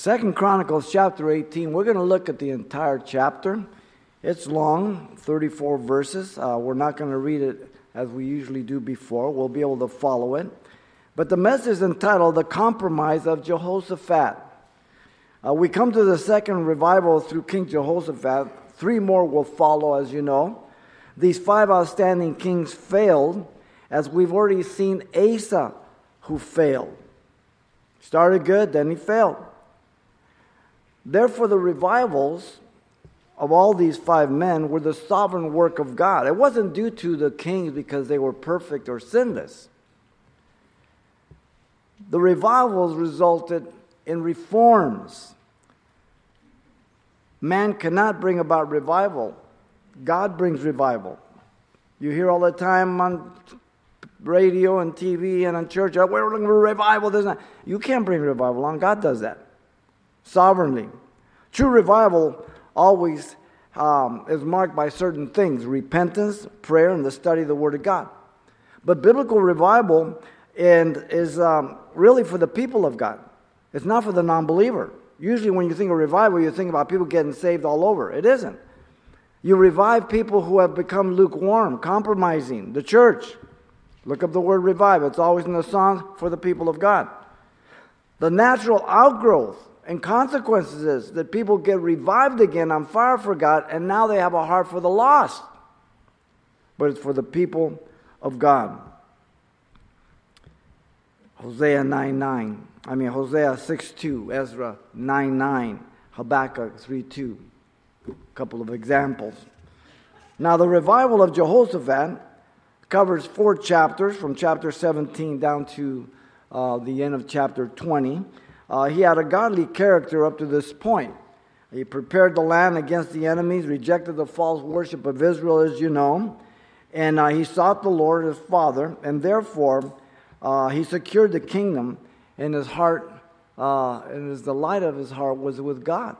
Second Chronicles chapter 18, we're going to look at the entire chapter. It's long, 34 verses. Uh, we're not going to read it as we usually do before. We'll be able to follow it. But the message is entitled The Compromise of Jehoshaphat. Uh, we come to the second revival through King Jehoshaphat. Three more will follow, as you know. These five outstanding kings failed, as we've already seen Asa, who failed. Started good, then he failed. Therefore, the revivals of all these five men were the sovereign work of God. It wasn't due to the kings because they were perfect or sinless. The revivals resulted in reforms. Man cannot bring about revival, God brings revival. You hear all the time on radio and TV and on church, oh, we're looking for revival. Not. You can't bring revival on. God does that sovereignly. True revival always um, is marked by certain things repentance, prayer, and the study of the Word of God. But biblical revival and is um, really for the people of God. It's not for the non believer. Usually, when you think of revival, you think about people getting saved all over. It isn't. You revive people who have become lukewarm, compromising the church. Look up the word revive. It's always in the song for the people of God. The natural outgrowth and consequences is that people get revived again on fire for God, and now they have a heart for the lost. But it's for the people of God. Hosea 9 9. I mean, Hosea 6 2, Ezra 9 9, Habakkuk 3 2. A couple of examples. Now, the revival of Jehoshaphat covers four chapters, from chapter 17 down to uh, the end of chapter 20. Uh, he had a godly character up to this point. He prepared the land against the enemies, rejected the false worship of Israel, as you know, and uh, he sought the Lord his Father, and therefore uh, he secured the kingdom, and his heart, uh, and his, the light of his heart was with God.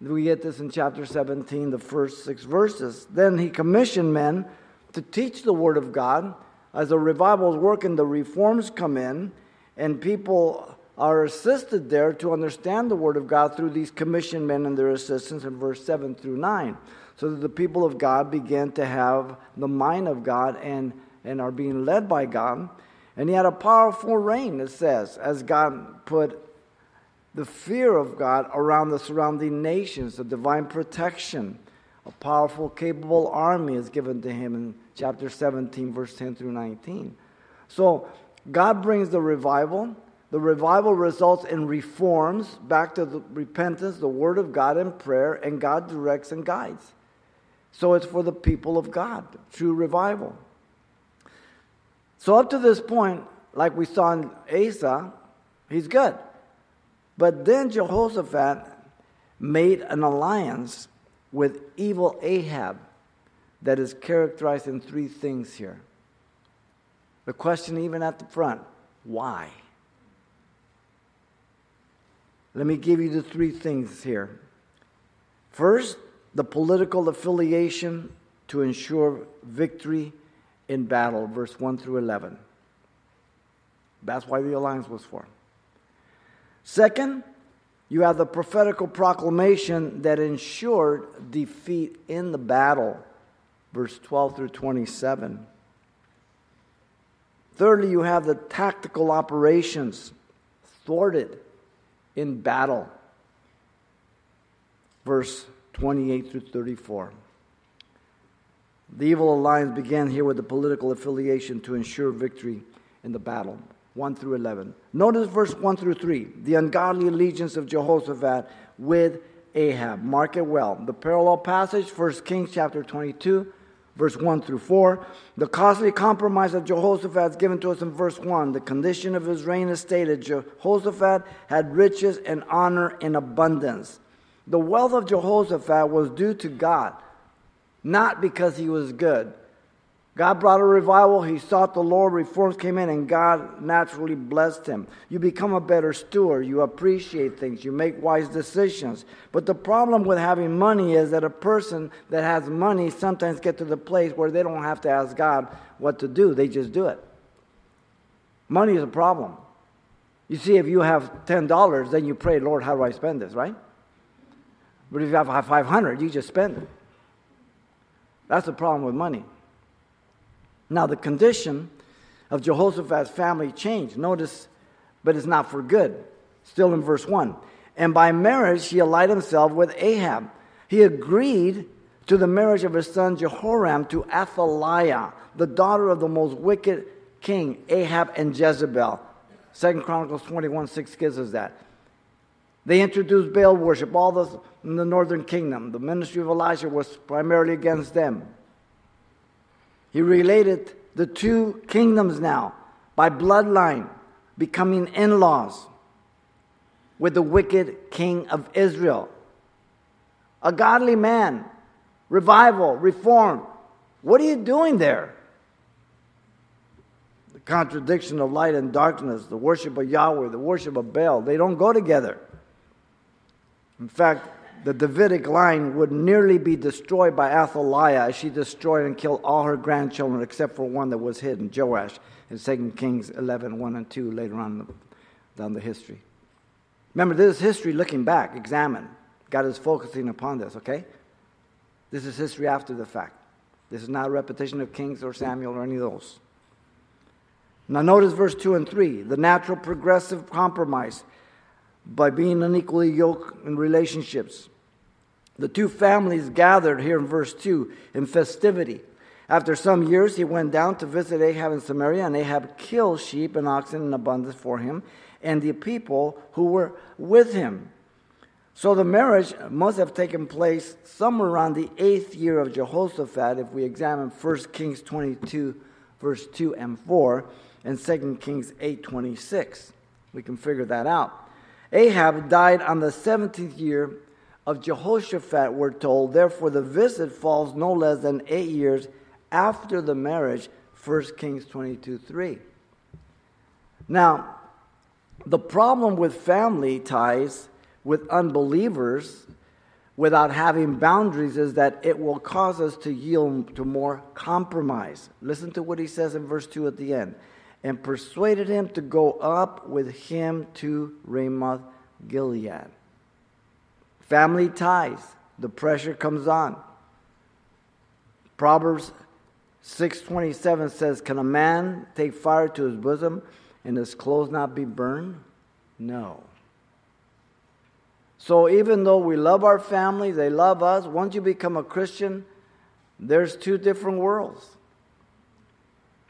We get this in chapter 17, the first six verses. Then he commissioned men to teach the Word of God. As the revivals work and the reforms come in, and people are assisted there to understand the Word of God through these commissioned men and their assistants in verse 7 through 9. So that the people of God begin to have the mind of God and, and are being led by God. And he had a powerful reign, it says, as God put the fear of God around the surrounding nations, the divine protection. A powerful, capable army is given to him in chapter 17, verse 10 through 19. So God brings the revival. The revival results in reforms back to the repentance, the Word of God, and prayer, and God directs and guides. So it's for the people of God, true revival. So up to this point, like we saw in Asa, he's good. But then Jehoshaphat made an alliance with evil Ahab that is characterized in three things here. The question, even at the front, why? Let me give you the three things here. First, the political affiliation to ensure victory in battle, verse 1 through 11. That's why the alliance was formed. Second, you have the prophetical proclamation that ensured defeat in the battle, verse 12 through 27. Thirdly, you have the tactical operations thwarted in battle, verse 28 through 34. The evil alliance began here with the political affiliation to ensure victory in the battle. 1 through 11. Notice verse 1 through 3. The ungodly allegiance of Jehoshaphat with Ahab. Mark it well. The parallel passage, 1 Kings chapter 22, verse 1 through 4. The costly compromise of Jehoshaphat is given to us in verse 1. The condition of his reign is stated Jehoshaphat had riches and honor in abundance. The wealth of Jehoshaphat was due to God, not because he was good. God brought a revival. He sought the Lord. Reforms came in, and God naturally blessed him. You become a better steward. You appreciate things. You make wise decisions. But the problem with having money is that a person that has money sometimes get to the place where they don't have to ask God what to do. They just do it. Money is a problem. You see, if you have $10, then you pray, Lord, how do I spend this, right? But if you have 500, you just spend it. That's the problem with money. Now, the condition of Jehoshaphat's family changed. Notice, but it's not for good. Still in verse 1. And by marriage, he allied himself with Ahab. He agreed to the marriage of his son Jehoram to Athaliah, the daughter of the most wicked king, Ahab and Jezebel. Second Chronicles 21 6 gives us that. They introduced Baal worship, all the, in the northern kingdom. The ministry of Elijah was primarily against them. He related the two kingdoms now by bloodline, becoming in laws with the wicked king of Israel. A godly man, revival, reform. What are you doing there? The contradiction of light and darkness, the worship of Yahweh, the worship of Baal, they don't go together. In fact, the Davidic line would nearly be destroyed by Athaliah as she destroyed and killed all her grandchildren except for one that was hidden, Joash, in 2 Kings 11 1 and 2, later on down the history. Remember, this is history looking back, examine. God is focusing upon this, okay? This is history after the fact. This is not a repetition of Kings or Samuel or any of those. Now, notice verse 2 and 3 the natural progressive compromise by being unequally yoked in relationships. The two families gathered here in verse 2 in festivity. After some years, he went down to visit Ahab in Samaria, and Ahab killed sheep and oxen in abundance for him and the people who were with him. So the marriage must have taken place somewhere around the eighth year of Jehoshaphat, if we examine 1 Kings 22, verse 2 and 4, and 2 Kings 8, 26. We can figure that out. Ahab died on the 17th year of Jehoshaphat, we're told. Therefore, the visit falls no less than eight years after the marriage, 1 Kings 22 3. Now, the problem with family ties with unbelievers without having boundaries is that it will cause us to yield to more compromise. Listen to what he says in verse 2 at the end. And persuaded him to go up with him to Ramoth Gilead. Family ties, the pressure comes on. Proverbs 6:27 says, "Can a man take fire to his bosom and his clothes not be burned?" No. So even though we love our family, they love us, once you become a Christian, there's two different worlds.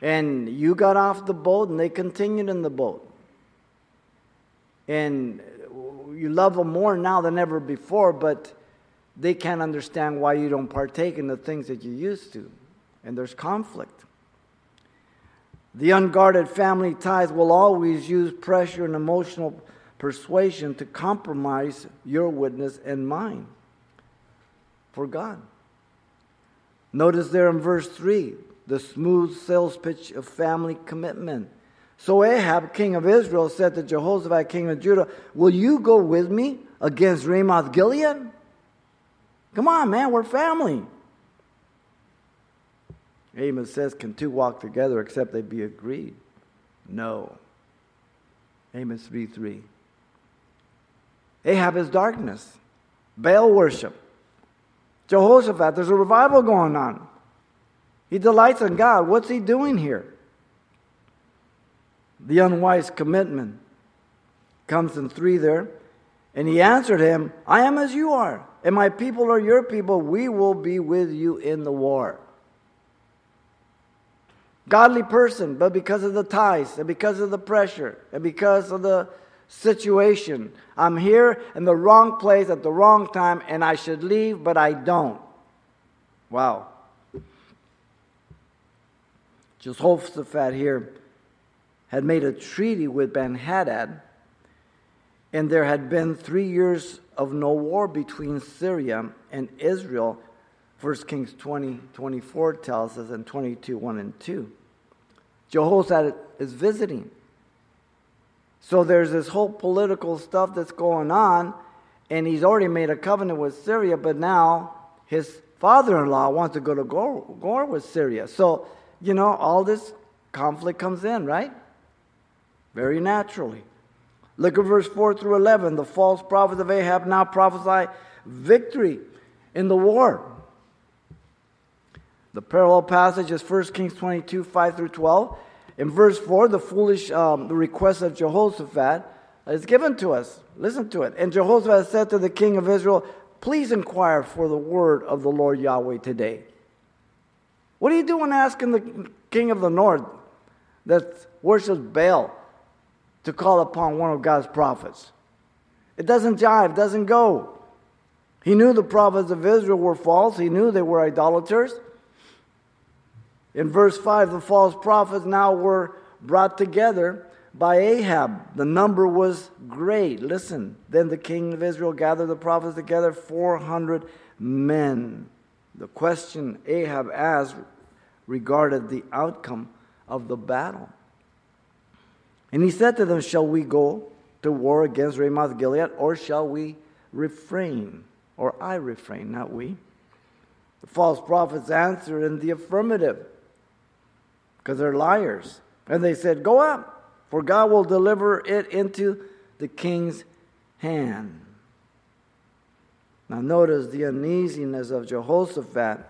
And you got off the boat and they continued in the boat. And you love them more now than ever before, but they can't understand why you don't partake in the things that you used to. And there's conflict. The unguarded family ties will always use pressure and emotional persuasion to compromise your witness and mine for God. Notice there in verse 3 the smooth sales pitch of family commitment. So Ahab, king of Israel, said to Jehoshaphat, king of Judah, Will you go with me against Ramoth Gilead? Come on, man, we're family. Amos says, Can two walk together except they be agreed? No. Amos 3 3. Ahab is darkness, Baal worship. Jehoshaphat, there's a revival going on. He delights in God. What's he doing here? The unwise commitment comes in three there. And he answered him, I am as you are, and my people are your people. We will be with you in the war. Godly person, but because of the ties, and because of the pressure, and because of the situation, I'm here in the wrong place at the wrong time, and I should leave, but I don't. Wow. Just Jehoshaphat here had made a treaty with Ben Hadad, and there had been three years of no war between Syria and Israel. 1 Kings 20, 24 tells us, and 22, 1 and 2. Jehoshaphat is visiting. So there's this whole political stuff that's going on, and he's already made a covenant with Syria, but now his father in law wants to go to war with Syria. So, you know, all this conflict comes in, right? Very naturally. Look at verse 4 through 11. The false prophets of Ahab now prophesy victory in the war. The parallel passage is 1 Kings 22, 5 through 12. In verse 4, the foolish um, the request of Jehoshaphat is given to us. Listen to it. And Jehoshaphat said to the king of Israel, Please inquire for the word of the Lord Yahweh today. What are you doing asking the king of the north that worships Baal to call upon one of God's prophets? It doesn't jive, doesn't go. He knew the prophets of Israel were false, he knew they were idolaters. In verse 5, the false prophets now were brought together by Ahab. The number was great. Listen, then the king of Israel gathered the prophets together, 400 men. The question Ahab asked regarded the outcome of the battle. And he said to them, Shall we go to war against Ramoth Gilead, or shall we refrain? Or I refrain, not we. The false prophets answered in the affirmative because they're liars. And they said, Go up, for God will deliver it into the king's hand. Now, notice the uneasiness of Jehoshaphat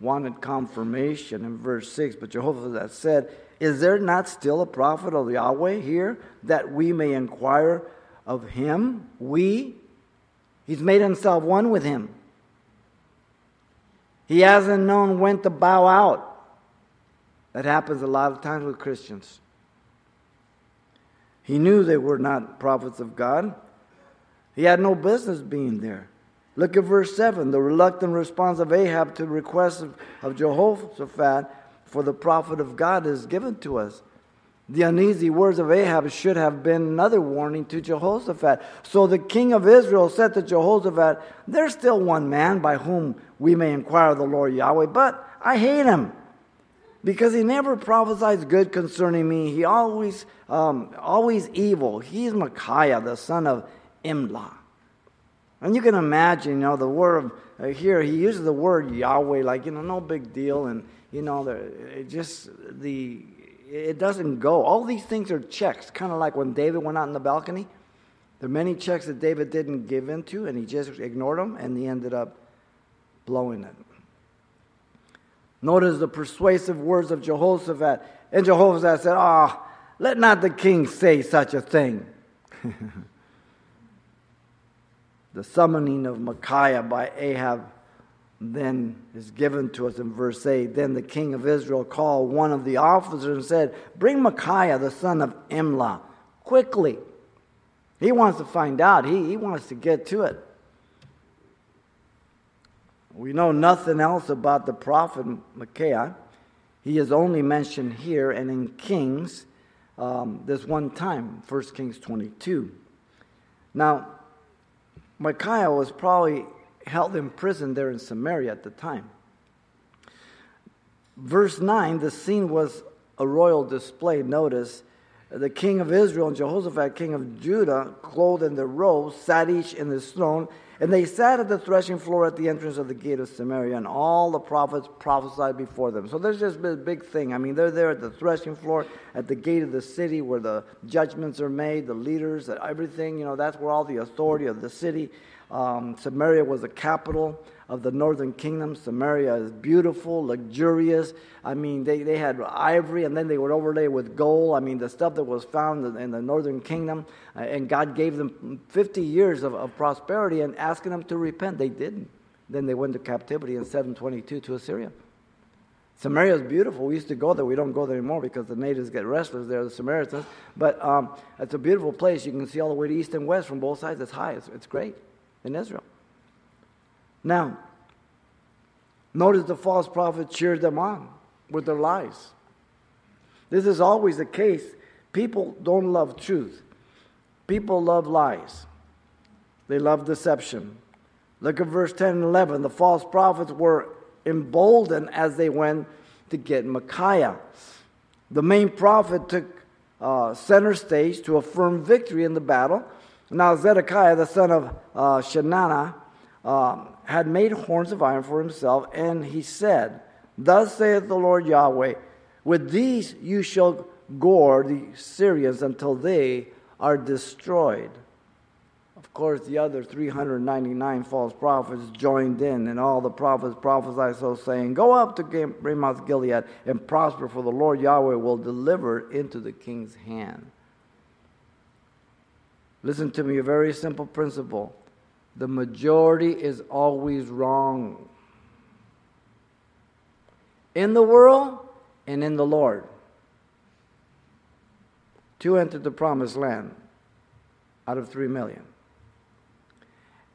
wanted confirmation in verse 6. But Jehoshaphat said, Is there not still a prophet of Yahweh here that we may inquire of him? We? He's made himself one with him. He hasn't known when to bow out. That happens a lot of times with Christians. He knew they were not prophets of God. He had no business being there. Look at verse 7 the reluctant response of Ahab to the request of, of Jehoshaphat for the prophet of God is given to us. The uneasy words of Ahab should have been another warning to Jehoshaphat. So the king of Israel said to Jehoshaphat, There's still one man by whom we may inquire of the Lord Yahweh, but I hate him because he never prophesies good concerning me. He always, um, always evil. He's Micaiah, the son of Imlah. And you can imagine, you know, the word uh, here, he uses the word Yahweh, like, you know, no big deal. And, you know, the, it just, the, it doesn't go. All these things are checks, kind of like when David went out in the balcony. There are many checks that David didn't give into, and he just ignored them, and he ended up blowing it. Notice the persuasive words of Jehoshaphat. And Jehoshaphat said, Ah, oh, let not the king say such a thing. the summoning of Micaiah by Ahab then is given to us in verse 8. Then the king of Israel called one of the officers and said, Bring Micaiah, the son of Imlah, quickly. He wants to find out, he, he wants to get to it. We know nothing else about the prophet Micaiah. He is only mentioned here and in Kings um, this one time, 1 Kings 22. Now, Micaiah was probably held in prison there in Samaria at the time. Verse 9, the scene was a royal display. Notice the king of Israel and Jehoshaphat, king of Judah, clothed in their robes, sat each in his throne and they sat at the threshing floor at the entrance of the gate of Samaria, and all the prophets prophesied before them. So there's just a big thing. I mean, they're there at the threshing floor, at the gate of the city where the judgments are made, the leaders, everything. You know, that's where all the authority of the city. Um, Samaria was the capital of the northern kingdom. Samaria is beautiful, luxurious. I mean, they, they had ivory and then they would overlay with gold. I mean, the stuff that was found in the northern kingdom. Uh, and God gave them 50 years of, of prosperity and asking them to repent. They didn't. Then they went to captivity in 722 to Assyria. Samaria is beautiful. We used to go there. We don't go there anymore because the natives get restless there, the Samaritans. But um, it's a beautiful place. You can see all the way to east and west from both sides. It's high. It's, it's great in Israel. Now, notice the false prophet cheered them on with their lies. This is always the case. People don't love truth, people love lies, they love deception. Look at verse 10 and 11. The false prophets were emboldened as they went to get Micaiah. The main prophet took uh, center stage to affirm victory in the battle. Now, Zedekiah, the son of uh, um, had made horns of iron for himself, and he said, Thus saith the Lord Yahweh, with these you shall gore the Syrians until they are destroyed. Of course, the other 399 false prophets joined in, and all the prophets prophesied so, saying, Go up to Ramoth Gilead and prosper, for the Lord Yahweh will deliver into the king's hand. Listen to me, a very simple principle. The majority is always wrong. In the world and in the Lord. Two entered the promised land out of three million.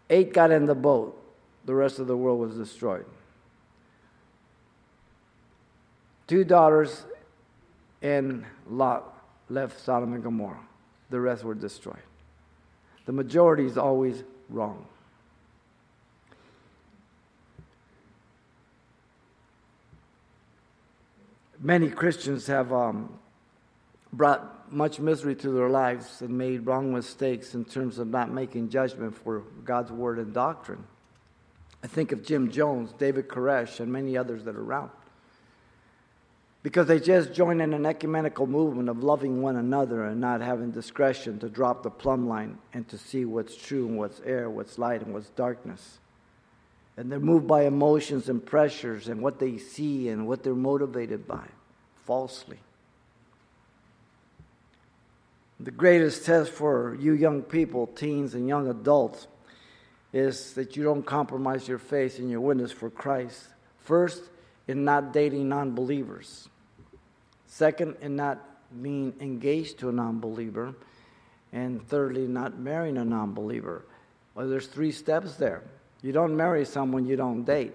Eight got in the boat, the rest of the world was destroyed. Two daughters and Lot left Sodom and Gomorrah, the rest were destroyed. The majority is always wrong. Many Christians have um, brought much misery to their lives and made wrong mistakes in terms of not making judgment for God's word and doctrine. I think of Jim Jones, David Koresh, and many others that are around. Because they just join in an ecumenical movement of loving one another and not having discretion to drop the plumb line and to see what's true and what's air, what's light and what's darkness. And they're moved by emotions and pressures and what they see and what they're motivated by falsely. The greatest test for you young people, teens, and young adults is that you don't compromise your faith and your witness for Christ. First, in not dating non believers. Second, in not being engaged to a non believer. And thirdly, not marrying a non believer. Well, there's three steps there. You don't marry someone you don't date.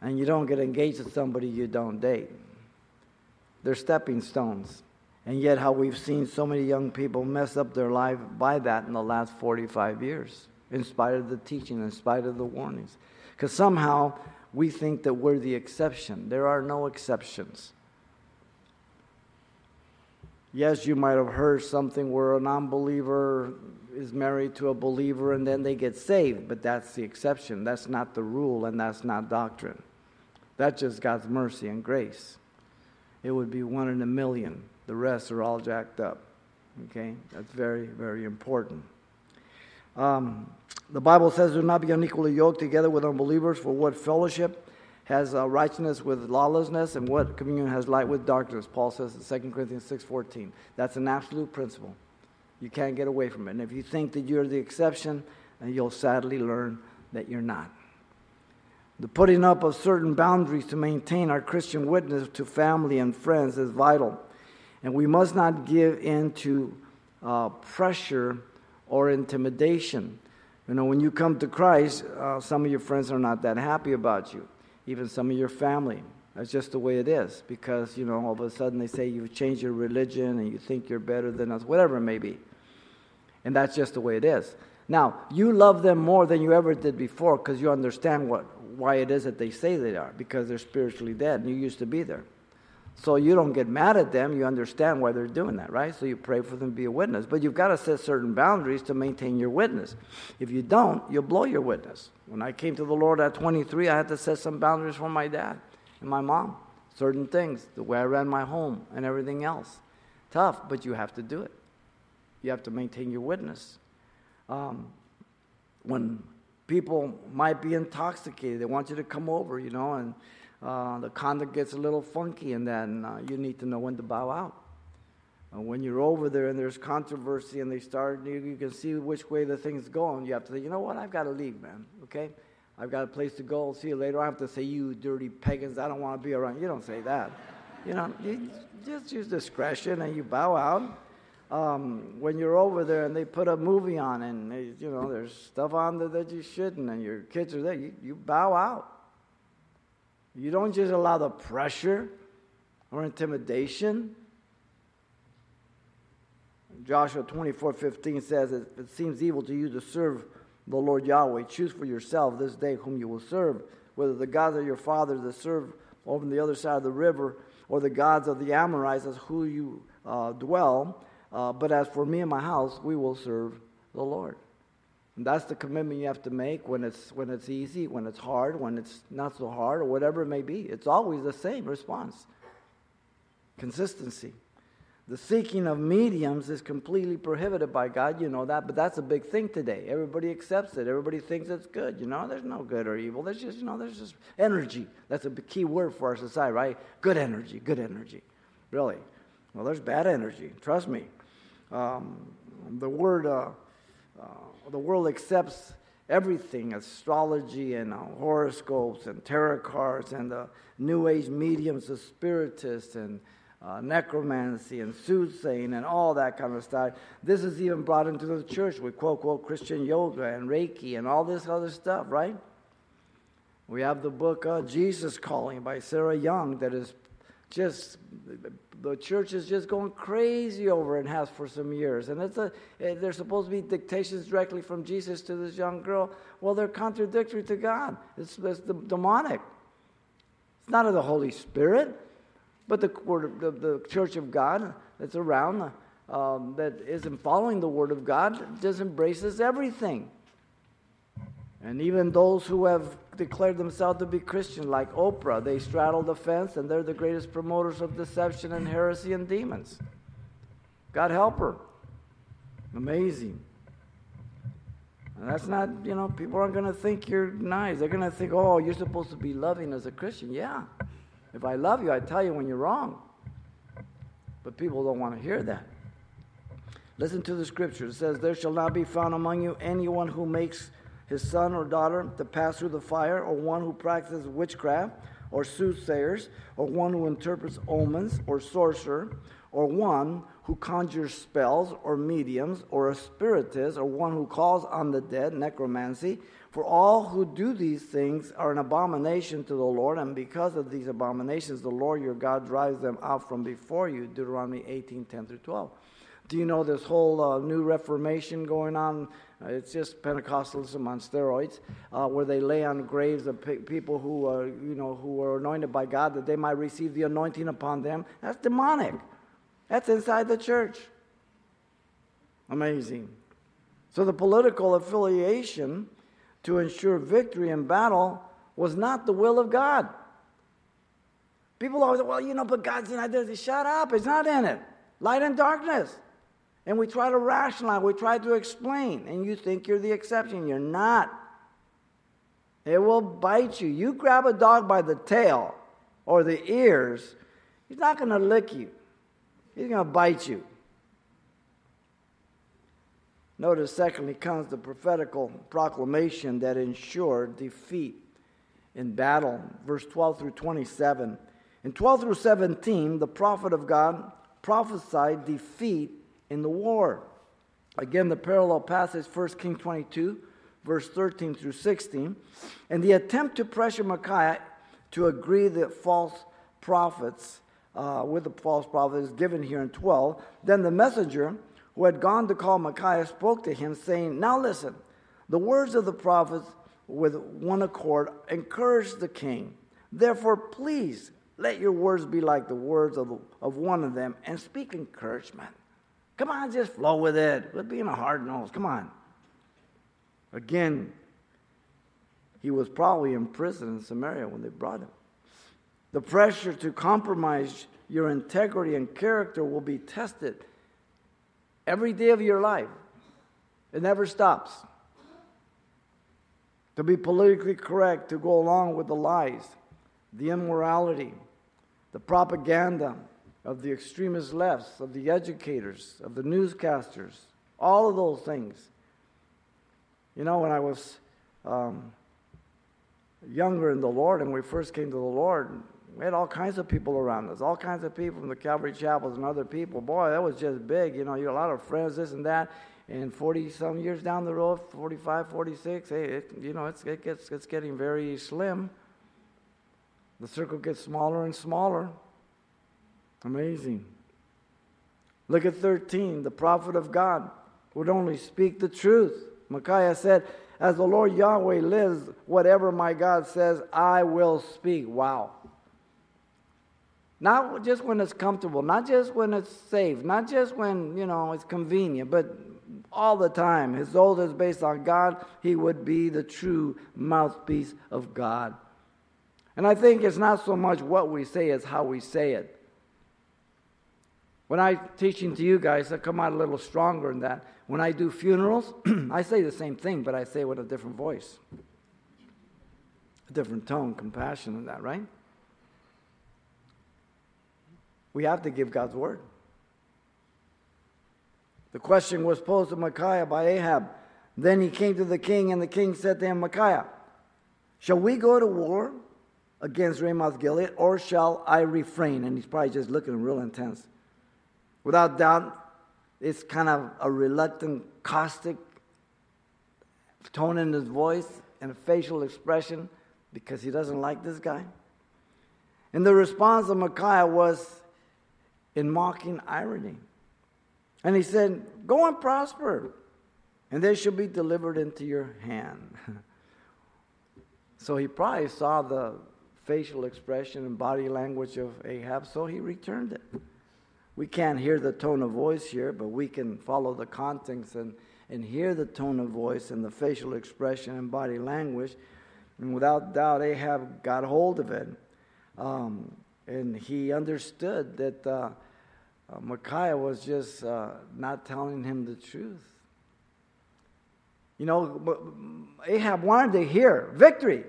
And you don't get engaged to somebody you don't date. They're stepping stones. And yet, how we've seen so many young people mess up their life by that in the last 45 years, in spite of the teaching, in spite of the warnings. Because somehow we think that we're the exception. There are no exceptions. Yes, you might have heard something where a non believer is married to a believer and then they get saved, but that's the exception. That's not the rule and that's not doctrine. That's just God's mercy and grace. It would be one in a million. The rest are all jacked up. Okay? That's very, very important. Um, the Bible says, Do not be unequally yoked together with unbelievers, for what fellowship has uh, righteousness with lawlessness, and what communion has light with darkness? Paul says in 2 Corinthians 6.14. That's an absolute principle. You can't get away from it. And if you think that you're the exception, you'll sadly learn that you're not. The putting up of certain boundaries to maintain our Christian witness to family and friends is vital. And we must not give in to uh, pressure or intimidation. You know, when you come to Christ, uh, some of your friends are not that happy about you, even some of your family. That's just the way it is because, you know, all of a sudden they say you've changed your religion and you think you're better than us, whatever it may be. And that's just the way it is. Now, you love them more than you ever did before because you understand what, why it is that they say they are, because they're spiritually dead and you used to be there. So you don't get mad at them. You understand why they're doing that, right? So you pray for them to be a witness. But you've got to set certain boundaries to maintain your witness. If you don't, you'll blow your witness. When I came to the Lord at 23, I had to set some boundaries for my dad and my mom. Certain things, the way I ran my home and everything else. Tough, but you have to do it. You have to maintain your witness. Um, when people might be intoxicated, they want you to come over, you know, and uh, the conduct gets a little funky, and then uh, you need to know when to bow out. Uh, when you're over there and there's controversy and they start, you, you, can see which way the thing's going. You have to say, you know what, I've got to leave, man. Okay, I've got a place to go. I'll see you later. I have to say, you dirty pagans, I don't want to be around. You don't say that. You know, you just use discretion and you bow out. Um, when you're over there and they put a movie on and they, you know there's stuff on there that you shouldn't and your kids are there, you, you bow out. You don't just allow the pressure or intimidation. Joshua 24 15 says, If it seems evil to you to serve the Lord Yahweh, choose for yourself this day whom you will serve, whether the gods of your fathers that serve over on the other side of the river, or the gods of the Amorites as who you uh, dwell. Uh, but as for me and my house, we will serve the Lord. And that's the commitment you have to make when it's, when it's easy, when it's hard, when it's not so hard, or whatever it may be. It's always the same response consistency. The seeking of mediums is completely prohibited by God. You know that, but that's a big thing today. Everybody accepts it. Everybody thinks it's good. You know, there's no good or evil. There's just, you know, there's just energy. That's a key word for our society, right? Good energy, good energy. Really. Well, there's bad energy. Trust me. Um, the word, uh, uh, the world accepts everything astrology and uh, horoscopes and tarot cards and the new age mediums, the spiritists and uh, necromancy and soothsaying and all that kind of stuff. This is even brought into the church with quote, quote, Christian yoga and Reiki and all this other stuff, right? We have the book uh, Jesus Calling by Sarah Young that is just, the church is just going crazy over and has for some years. And it's a, eh, they're supposed to be dictations directly from Jesus to this young girl. Well, they're contradictory to God, it's, it's the demonic. It's not of the Holy Spirit. But the, word, the, the church of God that's around, um, that isn't following the word of God, just embraces everything. And even those who have declared themselves to be Christian, like Oprah, they straddle the fence and they're the greatest promoters of deception and heresy and demons. God help her. Amazing. And that's not, you know, people aren't going to think you're nice. They're going to think, oh, you're supposed to be loving as a Christian. Yeah. If I love you, I tell you when you're wrong. But people don't want to hear that. Listen to the scripture. It says, There shall not be found among you anyone who makes his son or daughter to pass through the fire, or one who practices witchcraft, or soothsayers, or one who interprets omens, or sorcerer, or one who conjures spells, or mediums, or a spiritist, or one who calls on the dead, necromancy, for all who do these things are an abomination to the Lord, and because of these abominations, the Lord your God drives them out from before you. Deuteronomy 18 10 through 12. Do you know this whole uh, new Reformation going on? Uh, it's just Pentecostalism on steroids, uh, where they lay on graves of pe- people who, are, you know, who are anointed by God that they might receive the anointing upon them. That's demonic. That's inside the church. Amazing. So the political affiliation to ensure victory in battle was not the will of God. People always well, you know, but God's in there. Shut up. It's not in it. Light and darkness. And we try to rationalize, we try to explain, and you think you're the exception. You're not. It will bite you. You grab a dog by the tail or the ears, he's not going to lick you, he's going to bite you. Notice, secondly, comes the prophetical proclamation that ensured defeat in battle. Verse 12 through 27. In 12 through 17, the prophet of God prophesied defeat in the war. Again, the parallel passage, 1 King 22, verse 13 through 16. And the attempt to pressure Micaiah to agree that false prophets, uh, with the false prophet, is given here in 12. Then the messenger who had gone to call Micaiah, spoke to him, saying, Now listen, the words of the prophets with one accord encourage the king. Therefore, please let your words be like the words of, of one of them and speak encouragement. Come on, just flow with it. Quit being a hard nose. Come on. Again, he was probably in prison in Samaria when they brought him. The pressure to compromise your integrity and character will be tested every day of your life. It never stops. To be politically correct, to go along with the lies, the immorality, the propaganda of the extremist lefts, of the educators, of the newscasters, all of those things. You know, when I was um, younger in the Lord and we first came to the Lord, we had all kinds of people around us, all kinds of people from the Calvary Chapels and other people. Boy, that was just big. You know, you had a lot of friends, this and that. And 40 some years down the road, 45, 46, hey, it, you know, it's, it gets, it's getting very slim. The circle gets smaller and smaller. Amazing. Look at 13. The prophet of God would only speak the truth. Micaiah said, As the Lord Yahweh lives, whatever my God says, I will speak. Wow. Not just when it's comfortable, not just when it's safe, not just when, you know, it's convenient, but all the time. His oath is based on God. He would be the true mouthpiece of God. And I think it's not so much what we say as how we say it. When I'm teaching to you guys, I come out a little stronger in that. When I do funerals, I say the same thing, but I say it with a different voice, a different tone, compassion in that, right? We have to give God's word. The question was posed to Micaiah by Ahab. Then he came to the king, and the king said to him, Micaiah, shall we go to war against Ramoth Gilead, or shall I refrain? And he's probably just looking real intense. Without doubt, it's kind of a reluctant, caustic tone in his voice and facial expression because he doesn't like this guy. And the response of Micaiah was in mocking irony. And he said, Go and prosper, and they shall be delivered into your hand. so he probably saw the facial expression and body language of Ahab, so he returned it. We can't hear the tone of voice here, but we can follow the context and, and hear the tone of voice and the facial expression and body language. And without doubt, Ahab got hold of it. Um, and he understood that uh, uh, Micaiah was just uh, not telling him the truth. You know, Ahab wanted to hear victory.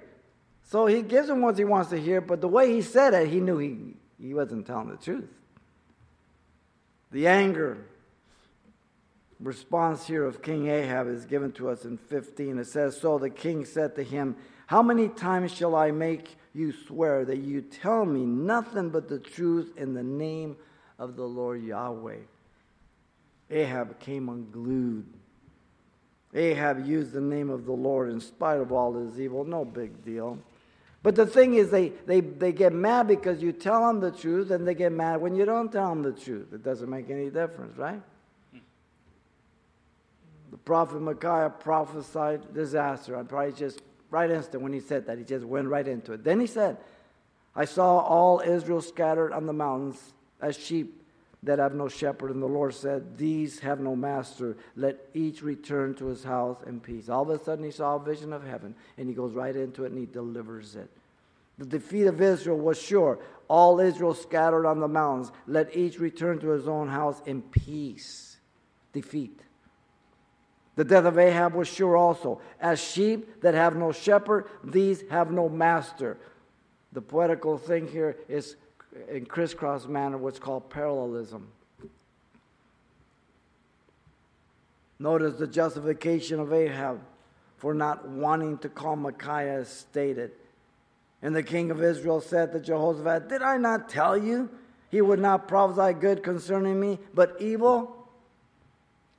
So he gives him what he wants to hear, but the way he said it, he knew he, he wasn't telling the truth. The anger response here of King Ahab is given to us in 15. It says, So the king said to him, How many times shall I make you swear that you tell me nothing but the truth in the name of the Lord Yahweh. Ahab came unglued. Ahab used the name of the Lord in spite of all his evil. No big deal. But the thing is, they, they, they get mad because you tell them the truth, and they get mad when you don't tell them the truth. It doesn't make any difference, right? The prophet Micaiah prophesied disaster. I probably just, right instant when he said that, he just went right into it. Then he said, I saw all Israel scattered on the mountains as sheep that have no shepherd. And the Lord said, These have no master. Let each return to his house in peace. All of a sudden, he saw a vision of heaven, and he goes right into it and he delivers it. The defeat of Israel was sure. All Israel scattered on the mountains. Let each return to his own house in peace. Defeat. The death of Ahab was sure also. As sheep that have no shepherd, these have no master. The poetical thing here is in crisscross manner what's called parallelism. Notice the justification of Ahab for not wanting to call Micaiah stated. And the king of Israel said to Jehoshaphat, Did I not tell you he would not prophesy good concerning me, but evil?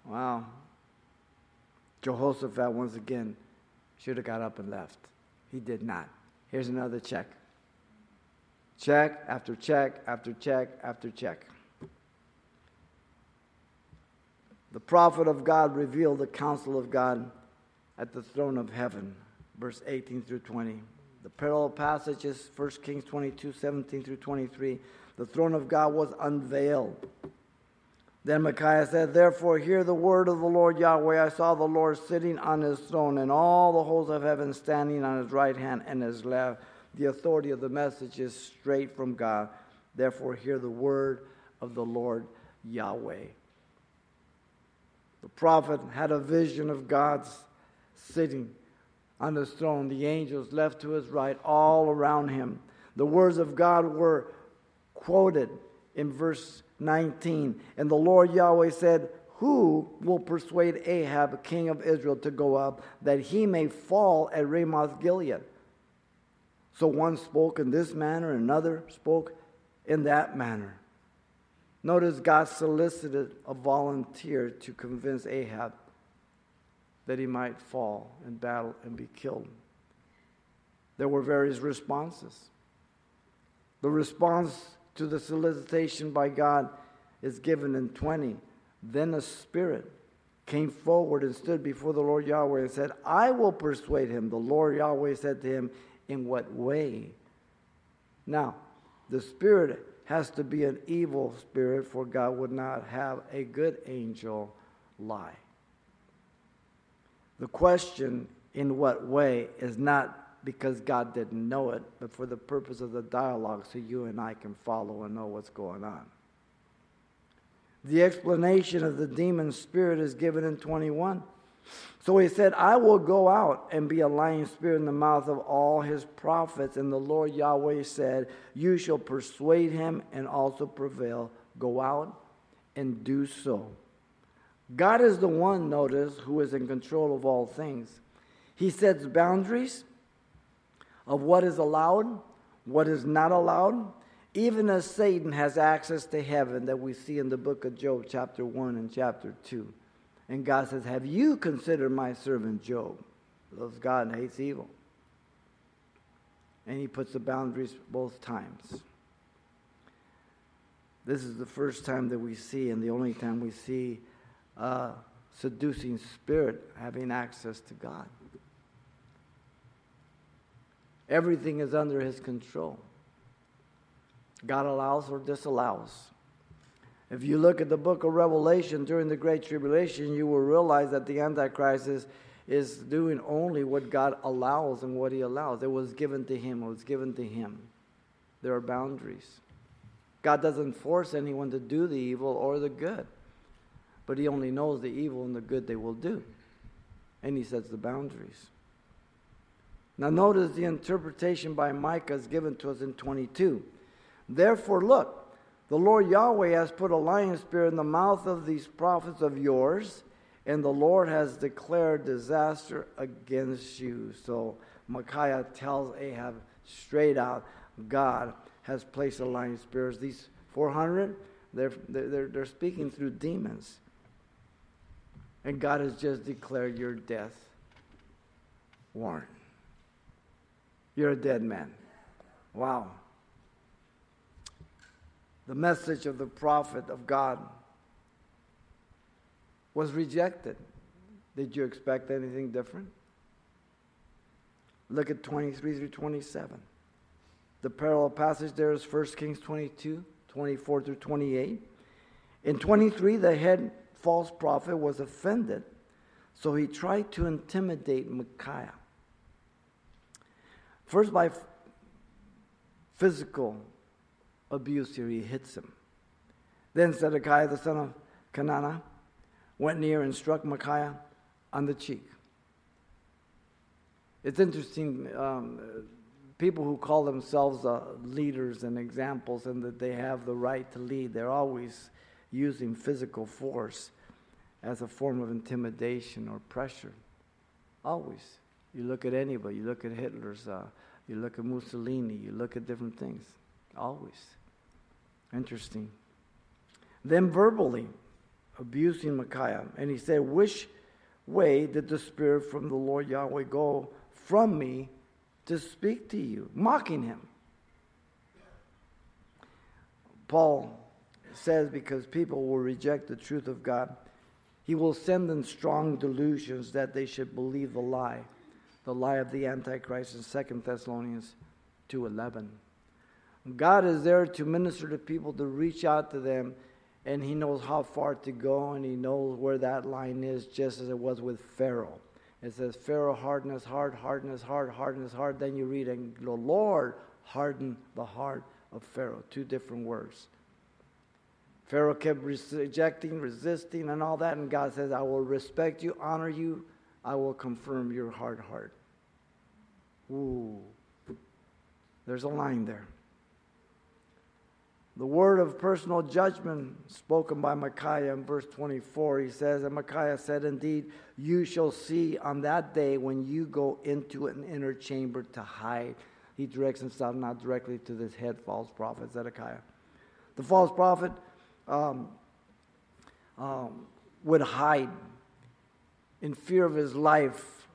Wow. Jehoshaphat, once again, should have got up and left. He did not. Here's another check. Check after check after check after check. The prophet of God revealed the counsel of God at the throne of heaven, verse 18 through 20. The parallel passages, 1 Kings 22, 17 through 23. The throne of God was unveiled. Then Micaiah said, Therefore, hear the word of the Lord Yahweh. I saw the Lord sitting on his throne, and all the hosts of heaven standing on his right hand and his left. The authority of the message is straight from God. Therefore, hear the word of the Lord Yahweh. The prophet had a vision of God's sitting on his throne, the angels left to his right, all around him. The words of God were quoted in verse 19. And the Lord Yahweh said, Who will persuade Ahab, king of Israel, to go up, that he may fall at Ramoth Gilead? So one spoke in this manner, another spoke in that manner. Notice God solicited a volunteer to convince Ahab that he might fall in battle and be killed. There were various responses. The response to the solicitation by God is given in 20. Then a spirit came forward and stood before the Lord Yahweh and said, I will persuade him. The Lord Yahweh said to him, in what way? Now, the spirit has to be an evil spirit, for God would not have a good angel lie. The question, in what way, is not because God didn't know it, but for the purpose of the dialogue so you and I can follow and know what's going on. The explanation of the demon spirit is given in 21. So he said, I will go out and be a lying spirit in the mouth of all his prophets. And the Lord Yahweh said, You shall persuade him and also prevail. Go out and do so. God is the one, notice, who is in control of all things. He sets boundaries of what is allowed, what is not allowed, even as Satan has access to heaven that we see in the book of Job, chapter 1 and chapter 2. And God says, Have you considered my servant Job? Loves God and hates evil. And he puts the boundaries both times. This is the first time that we see, and the only time we see a seducing spirit having access to God. Everything is under his control. God allows or disallows. If you look at the book of Revelation during the Great Tribulation, you will realize that the Antichrist is, is doing only what God allows and what He allows. It was given to Him, it was given to Him. There are boundaries. God doesn't force anyone to do the evil or the good, but He only knows the evil and the good they will do. And He sets the boundaries. Now, notice the interpretation by Micaiah is given to us in 22. Therefore, look, the Lord Yahweh has put a lying spirit in the mouth of these prophets of yours, and the Lord has declared disaster against you. So Micaiah tells Ahab straight out God has placed a lying spirit. These 400, they're, they're, they're speaking through demons. And God has just declared your death warrant. You're a dead man. Wow the message of the prophet of God was rejected. Did you expect anything different? Look at 23 through 27. The parallel passage there is 1 Kings 22, 24 through 28. In 23, the head false prophet was offended, so he tried to intimidate Micaiah. First, by physical abuse. He hits him. Then Zedekiah, the son of Chenaanah, went near and struck Micaiah on the cheek. It's interesting, um, people who call themselves uh, leaders and examples and that they have the right to lead, they're always using physical force as a form of intimidation or pressure. Always. You look at anybody, you look at Hitler's, uh, you look at Mussolini, you look at different things. Always. Interesting. Then verbally abusing Micaiah. And he said, Which way did the Spirit from the Lord Yahweh go from me to speak to you? Mocking him. Paul says, Because people will reject the truth of God, he will send them strong delusions that they should believe the lie, the lie of the Antichrist in 2 Thessalonians 2.11. God is there to minister to people, to reach out to them, and He knows how far to go, and He knows where that line is, just as it was with Pharaoh. It says, Pharaoh hardened his heart, hardened his heart, hardened his heart. Then you read, and the Lord hardened the heart of Pharaoh. Two different words. Pharaoh kept rejecting, resisting, and all that, and God says, I will respect you, honor you, I will confirm your hard heart. Ooh, there's a line there. The word of personal judgment spoken by Micaiah in verse 24, he says, And Micaiah said, Indeed, you shall see on that day when you go into an inner chamber to hide. He directs himself not directly to this head false prophet, Zedekiah. The false prophet um, um, would hide in fear of his life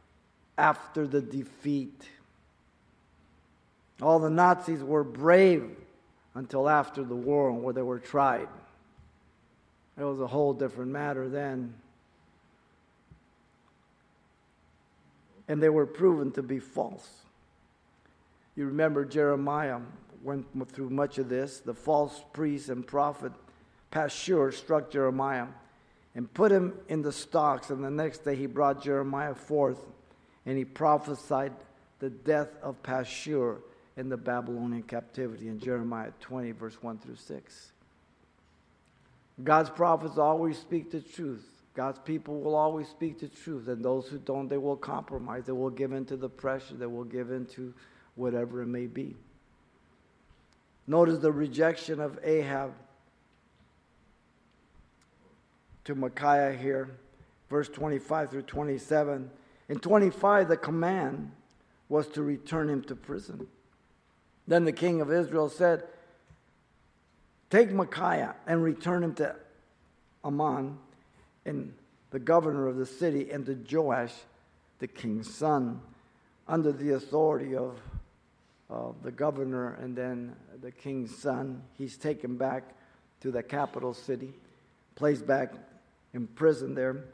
after the defeat. All the Nazis were brave until after the war where they were tried. It was a whole different matter then. And they were proven to be false. You remember Jeremiah went through much of this. The false priest and prophet Pashur struck Jeremiah and put him in the stocks. And the next day he brought Jeremiah forth and he prophesied the death of Pashur in the Babylonian captivity in Jeremiah 20, verse 1 through 6. God's prophets always speak the truth. God's people will always speak the truth, and those who don't, they will compromise. They will give in to the pressure. They will give in to whatever it may be. Notice the rejection of Ahab to Micaiah here, verse 25 through 27. In 25, the command was to return him to prison. Then the king of Israel said, Take Micaiah and return him to Amon, and the governor of the city, and to Joash, the king's son, under the authority of, of the governor and then the king's son. He's taken back to the capital city, placed back in prison there.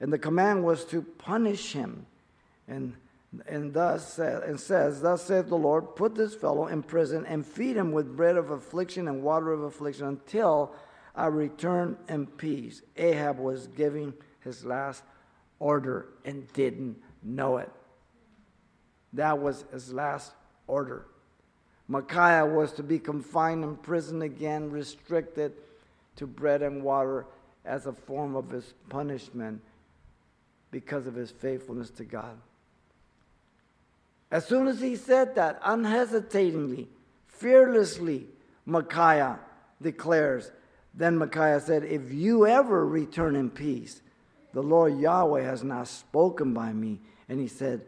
And the command was to punish him. And and thus and says, Thus saith the Lord, put this fellow in prison and feed him with bread of affliction and water of affliction until I return in peace. Ahab was giving his last order and didn't know it. That was his last order. Micaiah was to be confined in prison again, restricted to bread and water as a form of his punishment because of his faithfulness to God. As soon as he said that, unhesitatingly, fearlessly, Micaiah declares, then Micaiah said, If you ever return in peace, the Lord Yahweh has not spoken by me. And he said,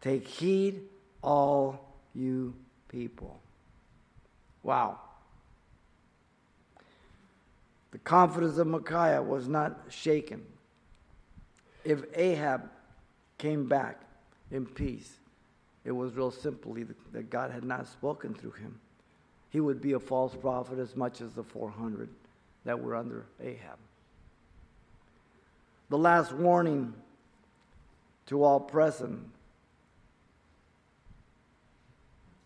Take heed, all you people. Wow. The confidence of Micaiah was not shaken. If Ahab came back in peace, it was real simply that God had not spoken through him. He would be a false prophet as much as the 400 that were under Ahab. The last warning to all present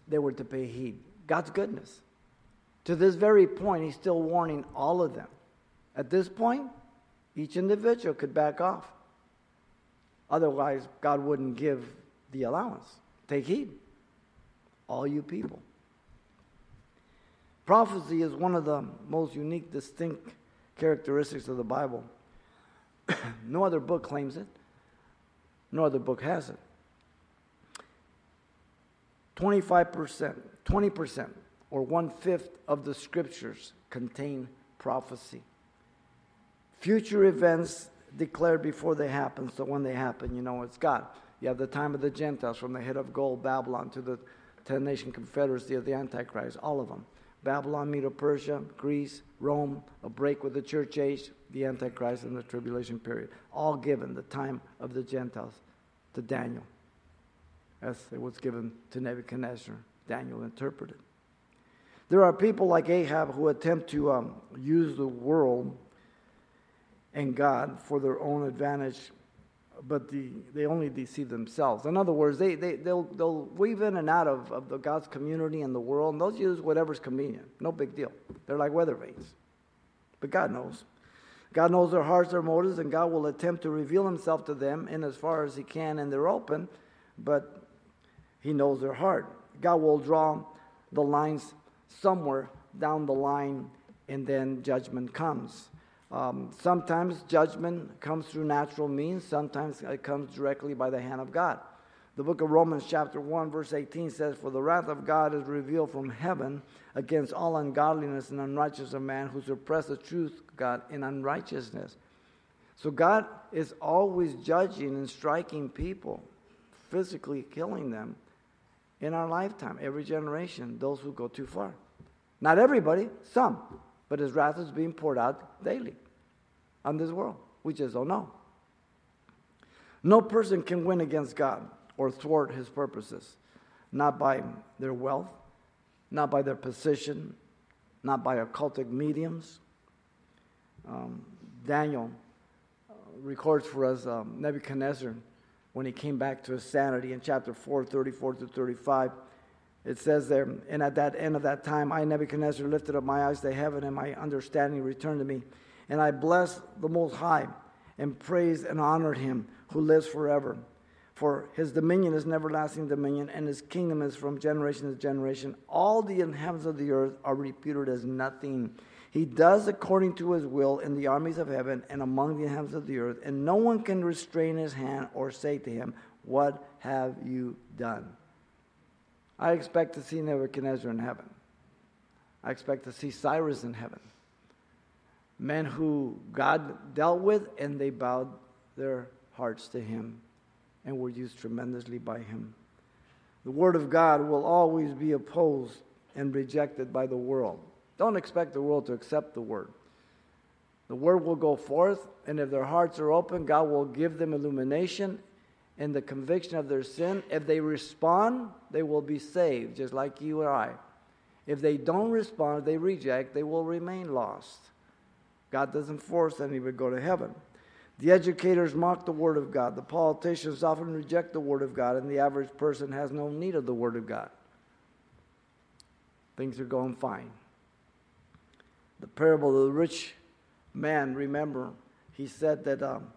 they were to pay heed. God's goodness. To this very point, he's still warning all of them. At this point, each individual could back off. Otherwise, God wouldn't give the allowance. Take heed, all you people. Prophecy is one of the most unique, distinct characteristics of the Bible. no other book claims it, no other book has it. 25%, 20%, or one fifth of the scriptures contain prophecy. Future events declared before they happen, so when they happen, you know it's God. You have the time of the Gentiles, from the head of gold, Babylon, to the ten nation confederacy of the Antichrist, all of them. Babylon, Medo Persia, Greece, Rome, a break with the church age, the Antichrist, and the tribulation period. All given the time of the Gentiles to Daniel, as it was given to Nebuchadnezzar. Daniel interpreted. There are people like Ahab who attempt to um, use the world and God for their own advantage but the, they only deceive themselves. In other words, they, they, they'll, they'll weave in and out of, of the God's community and the world, and they'll use whatever's convenient. No big deal. They're like weather vanes. But God knows. God knows their hearts, their motives, and God will attempt to reveal himself to them in as far as he can, and they're open, but he knows their heart. God will draw the lines somewhere down the line, and then judgment comes. Um, sometimes judgment comes through natural means, sometimes it comes directly by the hand of God. The book of Romans, chapter 1, verse 18 says, For the wrath of God is revealed from heaven against all ungodliness and unrighteousness of man who suppress the truth, God, in unrighteousness. So God is always judging and striking people, physically killing them in our lifetime, every generation, those who go too far. Not everybody, some but his wrath is being poured out daily on this world. We just don't know. No person can win against God or thwart his purposes, not by their wealth, not by their position, not by occultic mediums. Um, Daniel uh, records for us um, Nebuchadnezzar when he came back to his sanity in chapter 4, 34 to 35. It says there, and at that end of that time, I, Nebuchadnezzar, lifted up my eyes to heaven, and my understanding returned to me. And I blessed the Most High, and praised and honored him who lives forever. For his dominion is an everlasting dominion, and his kingdom is from generation to generation. All the inhabitants of the earth are reputed as nothing. He does according to his will in the armies of heaven and among the inhabitants of the earth, and no one can restrain his hand or say to him, What have you done? I expect to see Nebuchadnezzar in heaven. I expect to see Cyrus in heaven. Men who God dealt with and they bowed their hearts to him and were used tremendously by him. The Word of God will always be opposed and rejected by the world. Don't expect the world to accept the Word. The Word will go forth, and if their hearts are open, God will give them illumination and the conviction of their sin. If they respond, they will be saved, just like you or I. If they don't respond, they reject, they will remain lost. God doesn't force anyone to go to heaven. The educators mock the Word of God. The politicians often reject the Word of God, and the average person has no need of the Word of God. Things are going fine. The parable of the rich man, remember, he said that, um,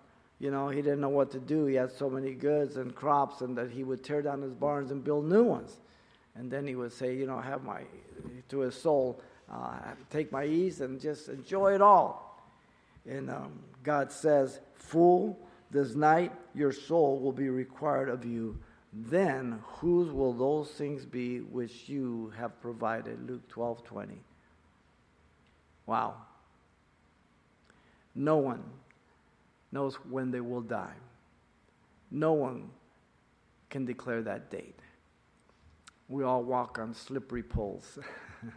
you know, he didn't know what to do. He had so many goods and crops, and that he would tear down his barns and build new ones. And then he would say, you know, have my, to his soul, uh, take my ease and just enjoy it all. And um, God says, Fool, this night your soul will be required of you. Then whose will those things be which you have provided? Luke 12 20. Wow. No one knows when they will die. No one can declare that date. We all walk on slippery poles.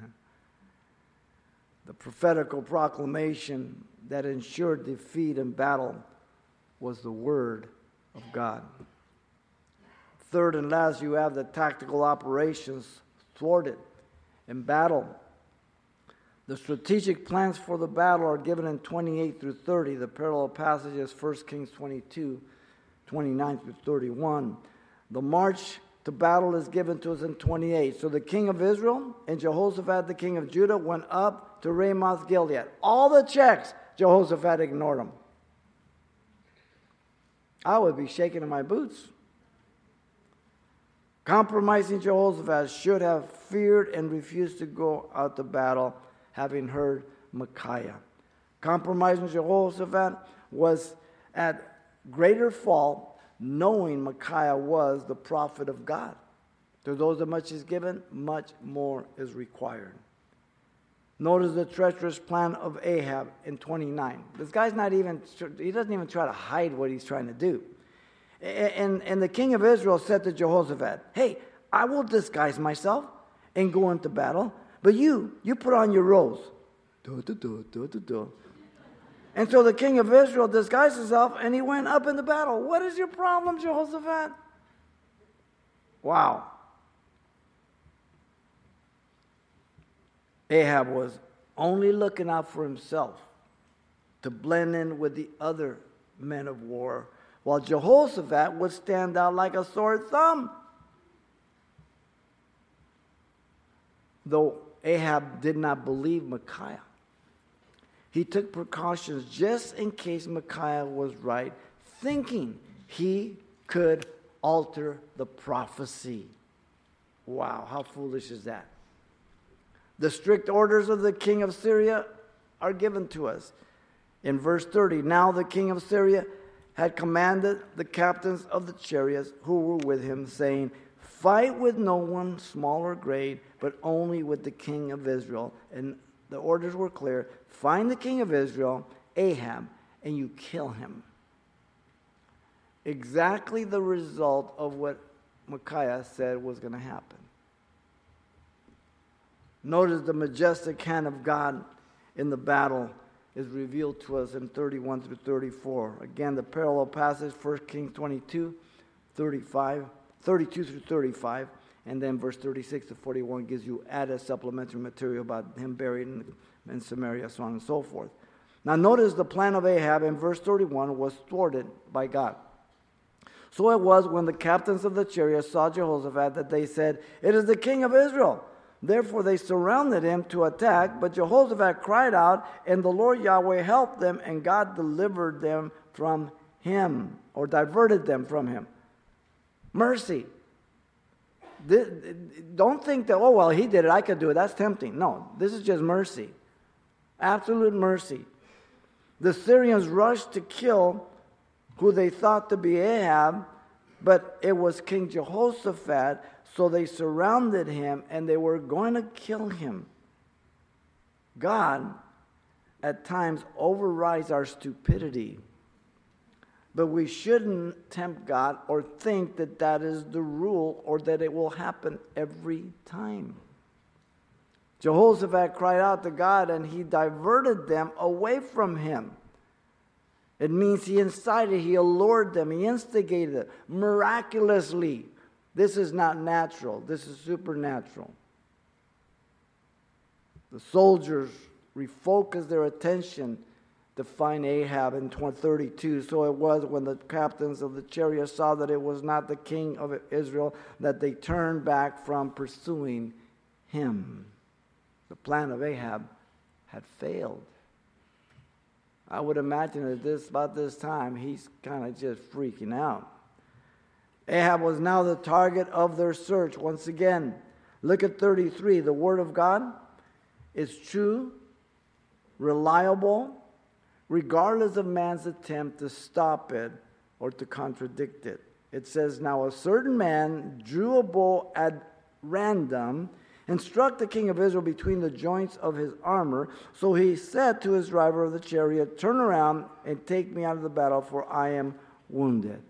the prophetical proclamation that ensured defeat in battle was the Word of God. Third and last, you have the tactical operations thwarted in battle. The strategic plans for the battle are given in 28 through 30. The parallel passages 1 Kings 22, 29 through 31. The march to battle is given to us in 28. So the king of Israel and Jehoshaphat, the king of Judah, went up to Ramoth Gilead. All the checks, Jehoshaphat ignored them. I would be shaking in my boots. Compromising Jehoshaphat should have feared and refused to go out to battle, having heard Micaiah. Compromising Jehoshaphat was at greater fault, knowing Micaiah was the prophet of God. To those that much is given, much more is required. Notice the treacherous plan of Ahab in 29. This guy's not even, he doesn't even try to hide what he's trying to do. And, and the king of Israel said to Jehoshaphat, Hey, I will disguise myself and go into battle, but you, you put on your robes. And so the king of Israel disguised himself and he went up in the battle. What is your problem, Jehoshaphat? Wow. Ahab was only looking out for himself to blend in with the other men of war, while Jehoshaphat would stand out like a sore thumb. Though Ahab did not believe Micaiah, he took precautions just in case Micaiah was right, thinking he could alter the prophecy. Wow, how foolish is that? The strict orders of the king of Syria are given to us. In verse 30, now the king of Syria had commanded the captains of the chariots who were with him, saying, Fight with no one, small or great, but only with the king of Israel. And the orders were clear find the king of Israel, Ahab, and you kill him. Exactly the result of what Micaiah said was going to happen. Notice the majestic hand of God in the battle is revealed to us in 31 through 34. Again, the parallel passage, 1 Kings 22, 35, 32 through 35, and then verse 36 to 41 gives you added supplementary material about him buried in, in Samaria, so on and so forth. Now, notice the plan of Ahab in verse 31 was thwarted by God. So it was when the captains of the chariots saw Jehoshaphat that they said, It is the king of Israel. Therefore they surrounded him to attack, but Jehoshaphat cried out, and the Lord Yahweh helped them, and God delivered them from him, or diverted them from him. Mercy. Don't think that, oh, well, he did it, I could do it. That's tempting. No, this is just mercy. Absolute mercy. The Syrians rushed to kill who they thought to be Ahab, but it was King Jehoshaphat, so they surrounded him and they were going to kill him. God at times overrides our stupidity. But we shouldn't tempt God or think that that is the rule or that it will happen every time. Jehoshaphat cried out to God and he diverted them away from him. It means he incited, he allured them, he instigated them miraculously. This is not natural, this is supernatural. The soldiers refocused their attention to find Ahab in 32. So it was when the captains of the chariot saw that it was not the king of Israel that they turned back from pursuing him. The plan of Ahab had failed. I would imagine at this about this time he's kind of just freaking out. Ahab was now the target of their search once again. Look at 33. The word of God is true, reliable, regardless of man's attempt to stop it or to contradict it. It says, Now a certain man drew a bow at random and struck the king of Israel between the joints of his armor. So he said to his driver of the chariot, Turn around and take me out of the battle, for I am wounded.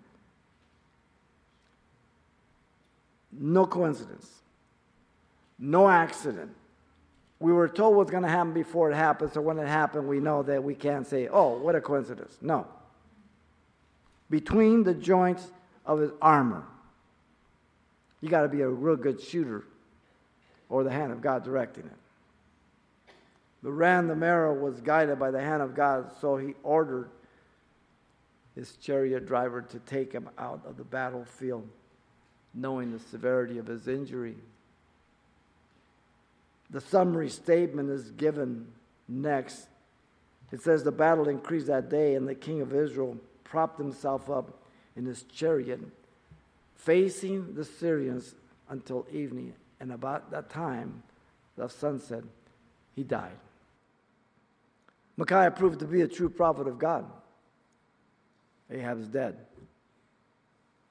No coincidence, no accident we were told what's going to happen before it happened, so when it happened, we know that we can't say, oh, what a coincidence. No. Between the joints of his armor, you got to be a real good shooter or the hand of God directing it. The random arrow was guided by the hand of God, so he ordered his chariot driver to take him out of the battlefield, knowing the severity of his injury. The summary statement is given next. It says, The battle increased that day, and the king of Israel propped himself up in his chariot, facing the Syrians until evening. And about that time, the sunset, he died. Micaiah proved to be a true prophet of God. Ahab is dead,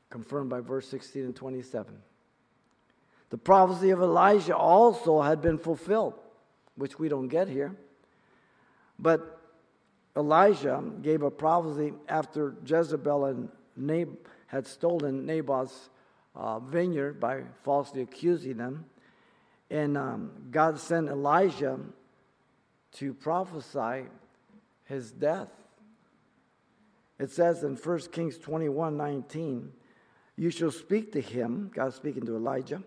confirmed by verse 16 and 27. The prophecy of Elijah also had been fulfilled, which we don't get here. But Elijah gave a prophecy after Jezebel and Nab- had stolen Naboth's uh, vineyard by falsely accusing them. And um, God sent Elijah to prophesy his death. It says in 1 Kings 21 19, You shall speak to him, God speaking to Elijah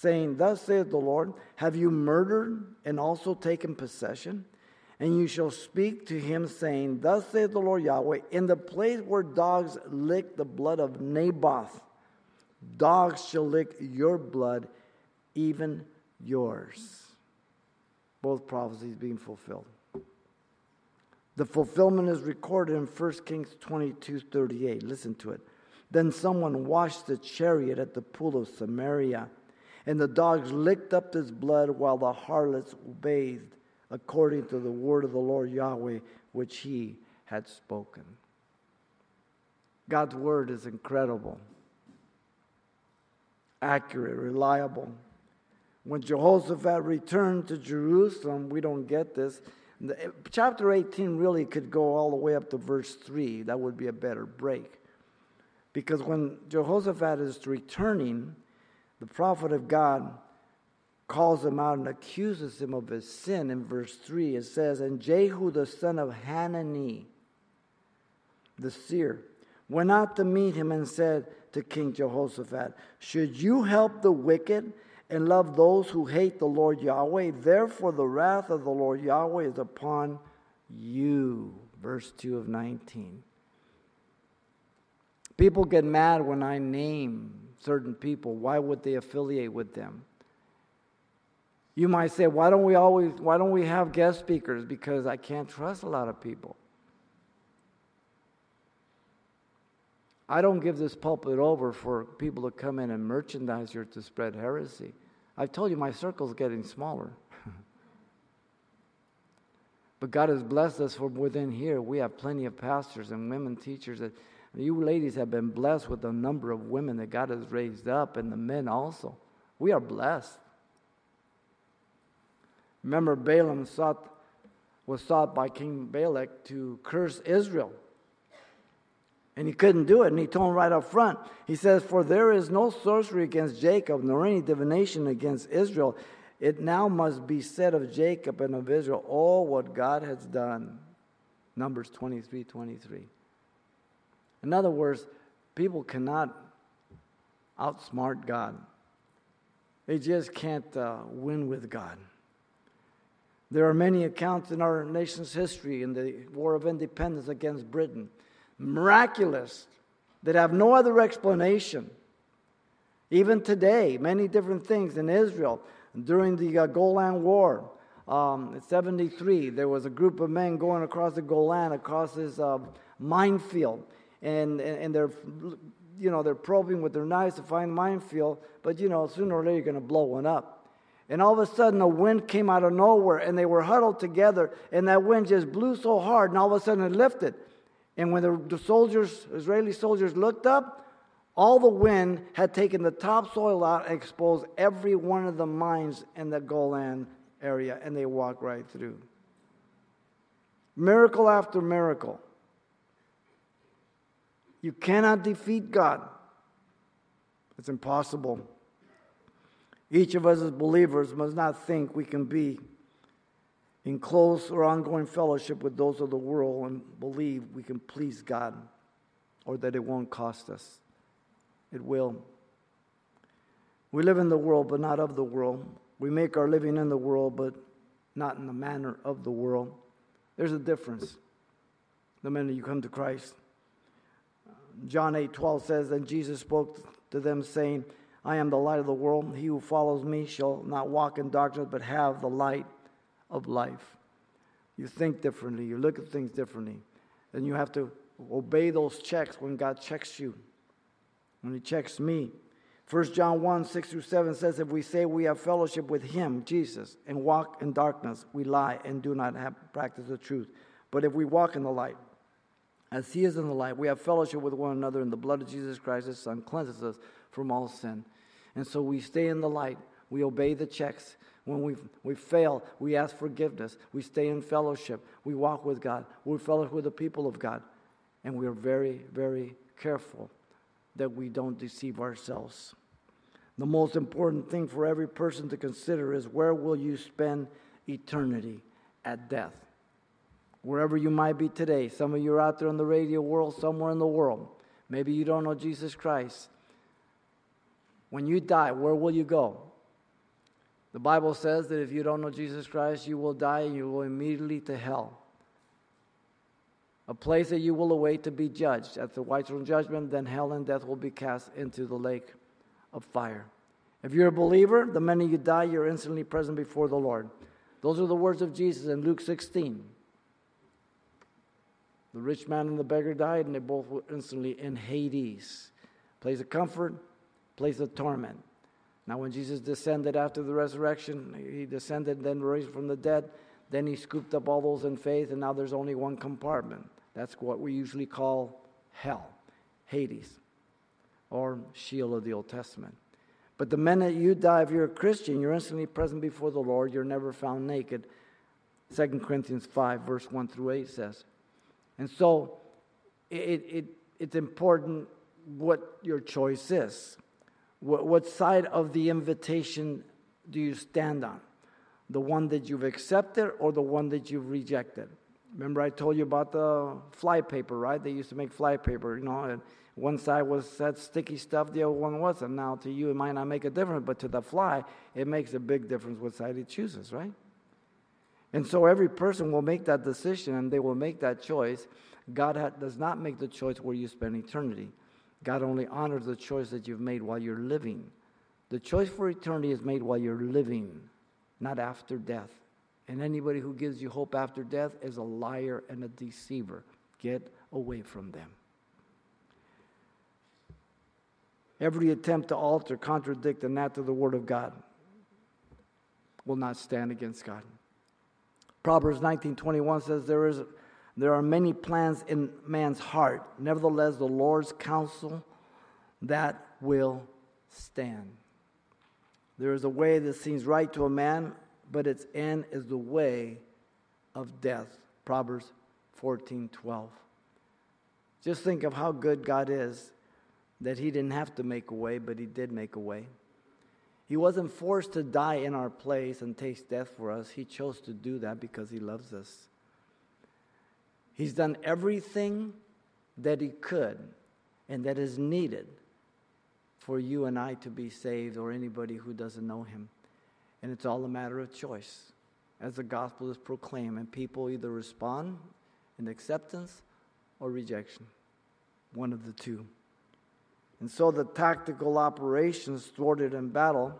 saying, Thus saith the Lord, Have you murdered and also taken possession? And you shall speak to him, saying, Thus saith the Lord Yahweh, In the place where dogs lick the blood of Naboth, dogs shall lick your blood, even yours. Both prophecies being fulfilled. The fulfillment is recorded in 1 Kings 22 38. Listen to it. Then someone washed the chariot at the pool of Samaria and the dogs licked up his blood while the harlots bathed, according to the word of the Lord Yahweh, which he had spoken. God's word is incredible, accurate, reliable. When Jehoshaphat returned to Jerusalem, we don't get this. Chapter 18 really could go all the way up to verse 3. That would be a better break. Because when Jehoshaphat is returning, the prophet of God calls him out and accuses him of his sin. In verse 3, it says, And Jehu the son of Hanani, the seer, went out to meet him and said to King Jehoshaphat, Should you help the wicked and love those who hate the Lord Yahweh? Therefore, the wrath of the Lord Yahweh is upon you. Verse 2 of 19. People get mad when I name certain people. Why would they affiliate with them? You might say, why don't we always why don't we have guest speakers? Because I can't trust a lot of people. I don't give this pulpit over for people to come in and merchandise or to spread heresy. I've told you my circle's getting smaller. But God has blessed us from within here. We have plenty of pastors and women teachers that you ladies have been blessed with the number of women that God has raised up, and the men also. We are blessed. Remember, Balaam sought, was sought by King Balak to curse Israel. And he couldn't do it, and he told him right up front. He says, For there is no sorcery against Jacob, nor any divination against Israel. It now must be said of Jacob and of Israel all what God has done. Numbers 23 23. In other words, people cannot outsmart God, they just can't uh, win with God. There are many accounts in our nation's history in the War of Independence against Britain, miraculous, that have no other explanation. Even today, many different things in Israel during the uh, Golan War. Um, in 73, there was a group of men going across the Golan, across this uh, minefield, and, and, and they're you know they're probing with their knives to find minefield, but you know sooner or later you're going to blow one up. And all of a sudden, a wind came out of nowhere, and they were huddled together, and that wind just blew so hard, and all of a sudden it lifted. And when the, the soldiers, Israeli soldiers, looked up, all the wind had taken the topsoil out and exposed every one of the mines in the Golan area, and they walked right through. Miracle after miracle. You cannot defeat God, it's impossible. Each of us as believers must not think we can be in close or ongoing fellowship with those of the world and believe we can please God or that it won't cost us. It will. We live in the world, but not of the world. We make our living in the world, but not in the manner of the world. There's a difference the minute you come to Christ. John 8 12 says, And Jesus spoke to them, saying, I am the light of the world. He who follows me shall not walk in darkness, but have the light of life. You think differently, you look at things differently. And you have to obey those checks when God checks you, when He checks me. 1 John 1 6 through 7 says, If we say we have fellowship with Him, Jesus, and walk in darkness, we lie and do not have practice the truth. But if we walk in the light, as He is in the light, we have fellowship with one another, and the blood of Jesus Christ, His Son, cleanses us from all sin. And so we stay in the light. We obey the checks. When we, we fail, we ask forgiveness. We stay in fellowship. We walk with God. We fellowship with the people of God. And we are very, very careful that we don't deceive ourselves. The most important thing for every person to consider is where will you spend eternity at death? Wherever you might be today. Some of you are out there in the radio world, somewhere in the world. Maybe you don't know Jesus Christ. When you die, where will you go? The Bible says that if you don't know Jesus Christ, you will die and you will immediately to hell. A place that you will await to be judged. At the white throne judgment, then hell and death will be cast into the lake of fire. If you're a believer, the minute you die, you're instantly present before the Lord. Those are the words of Jesus in Luke 16. The rich man and the beggar died, and they both were instantly in Hades. Place of comfort, place of torment. Now, when Jesus descended after the resurrection, he descended, then raised from the dead. Then he scooped up all those in faith, and now there's only one compartment. That's what we usually call hell, Hades, or Sheol of the Old Testament. But the minute you die, if you're a Christian, you're instantly present before the Lord. You're never found naked. 2 Corinthians 5, verse 1 through 8 says. And so it, it, it's important what your choice is. What, what side of the invitation do you stand on? The one that you've accepted or the one that you've rejected? Remember, I told you about the fly paper, right? They used to make fly paper, you know, and one side was that sticky stuff, the other one wasn't. Now, to you, it might not make a difference, but to the fly, it makes a big difference what side it chooses, right? And so every person will make that decision and they will make that choice. God does not make the choice where you spend eternity. God only honors the choice that you've made while you're living. The choice for eternity is made while you're living, not after death. And anybody who gives you hope after death is a liar and a deceiver. Get away from them. Every attempt to alter, contradict, and add to the Word of God will not stand against God. Proverbs 19:21 says there is there are many plans in man's heart. Nevertheless, the Lord's counsel that will stand. There is a way that seems right to a man, but its end is the way of death. Proverbs 14:12. Just think of how good God is that he didn't have to make a way, but he did make a way. He wasn't forced to die in our place and taste death for us. He chose to do that because he loves us. He's done everything that he could and that is needed for you and I to be saved or anybody who doesn't know him. And it's all a matter of choice as the gospel is proclaimed, and people either respond in acceptance or rejection. One of the two. And so the tactical operations thwarted in battle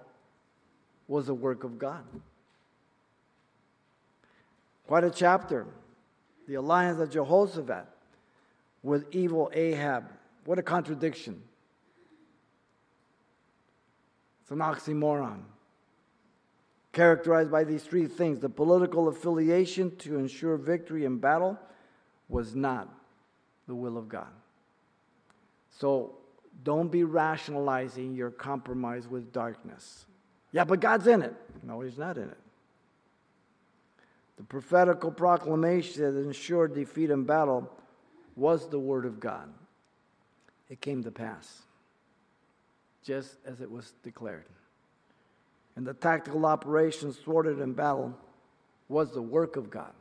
was a work of God. Quite a chapter. The alliance of Jehoshaphat with evil Ahab. What a contradiction. It's an oxymoron. Characterized by these three things the political affiliation to ensure victory in battle was not the will of God. So don't be rationalizing your compromise with darkness. Yeah, but God's in it. No, He's not in it. The prophetical proclamation that ensured defeat in battle was the Word of God. It came to pass, just as it was declared. And the tactical operations thwarted in battle was the work of God.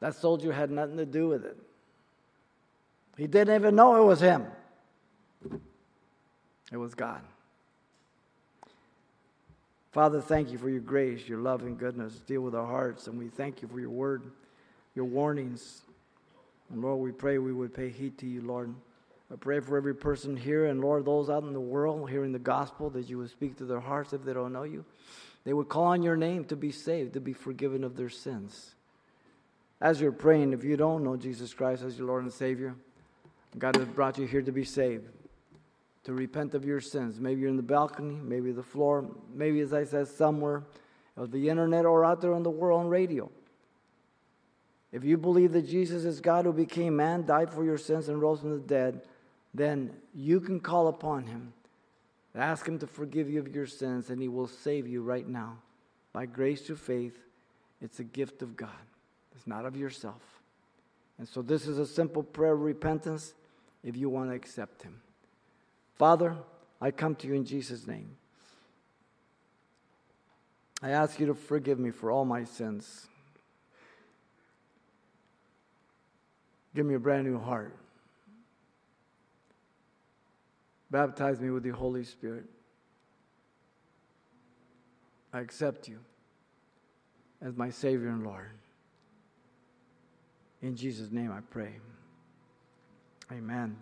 That soldier had nothing to do with it. He didn't even know it was him. It was God. Father, thank you for your grace, your love, and goodness. Deal with our hearts, and we thank you for your word, your warnings. And Lord, we pray we would pay heed to you, Lord. I pray for every person here, and Lord, those out in the world hearing the gospel, that you would speak to their hearts if they don't know you. They would call on your name to be saved, to be forgiven of their sins. As you're praying, if you don't know Jesus Christ as your Lord and Savior, God has brought you here to be saved to repent of your sins. Maybe you're in the balcony, maybe the floor, maybe, as I said, somewhere of the internet or out there on the world on radio. If you believe that Jesus is God who became man, died for your sins, and rose from the dead, then you can call upon him. Ask him to forgive you of your sins, and he will save you right now. By grace through faith, it's a gift of God. It's not of yourself. And so, this is a simple prayer of repentance if you want to accept him. Father, I come to you in Jesus' name. I ask you to forgive me for all my sins. Give me a brand new heart. Baptize me with the Holy Spirit. I accept you as my Savior and Lord. In Jesus' name I pray. Amen.